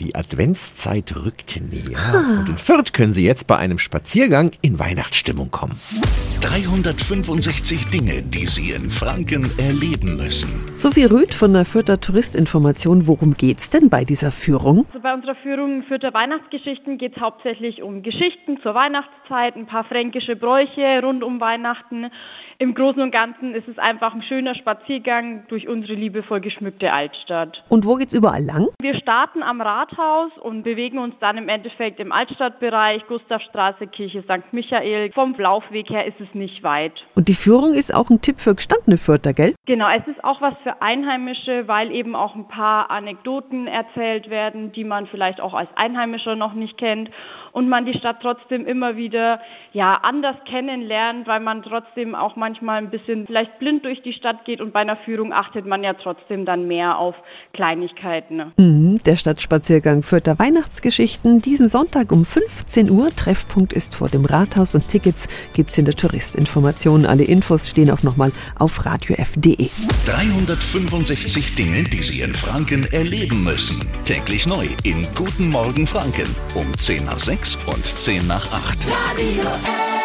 Die Adventszeit rückt näher und in Fürth können Sie jetzt bei einem Spaziergang in Weihnachtsstimmung kommen. 365 Dinge, die Sie in Franken erleben müssen. Sophie Rüth von der Fürther Touristinformation. Worum geht's denn bei dieser Führung? Also bei unserer Führung Fürther Weihnachtsgeschichten geht es hauptsächlich um Geschichten zur Weihnachtszeit, ein paar fränkische Bräuche rund um Weihnachten. Im Großen und Ganzen ist es einfach ein schöner Spaziergang durch unsere liebevoll geschmückte Altstadt. Und wo geht's überall lang? Wir starten am Rathaus und bewegen uns dann im Endeffekt im Altstadtbereich, Gustavstraße, Kirche St. Michael. Vom Laufweg her ist es nicht weit. Und die Führung ist auch ein Tipp für gestandene Fürther, gell? Genau, es ist auch was für Einheimische, weil eben auch ein paar Anekdoten erzählt werden, die man vielleicht auch als Einheimischer noch nicht kennt und man die Stadt trotzdem immer wieder ja anders kennenlernt, weil man trotzdem auch manchmal ein bisschen vielleicht blind durch die Stadt geht und bei einer Führung achtet man ja trotzdem dann mehr auf Kleinigkeiten. Mhm, der Stadtspaziergang Fürther Weihnachtsgeschichten diesen Sonntag um 15 Uhr. Treffpunkt ist vor dem Rathaus und Tickets gibt's in der Touristinformation. Alle Infos stehen auch nochmal auf radiof.de. 365 Dinge, die Sie in Franken erleben müssen. Täglich neu in Guten Morgen Franken um 10 nach 6 und 10 nach 8. Radio F.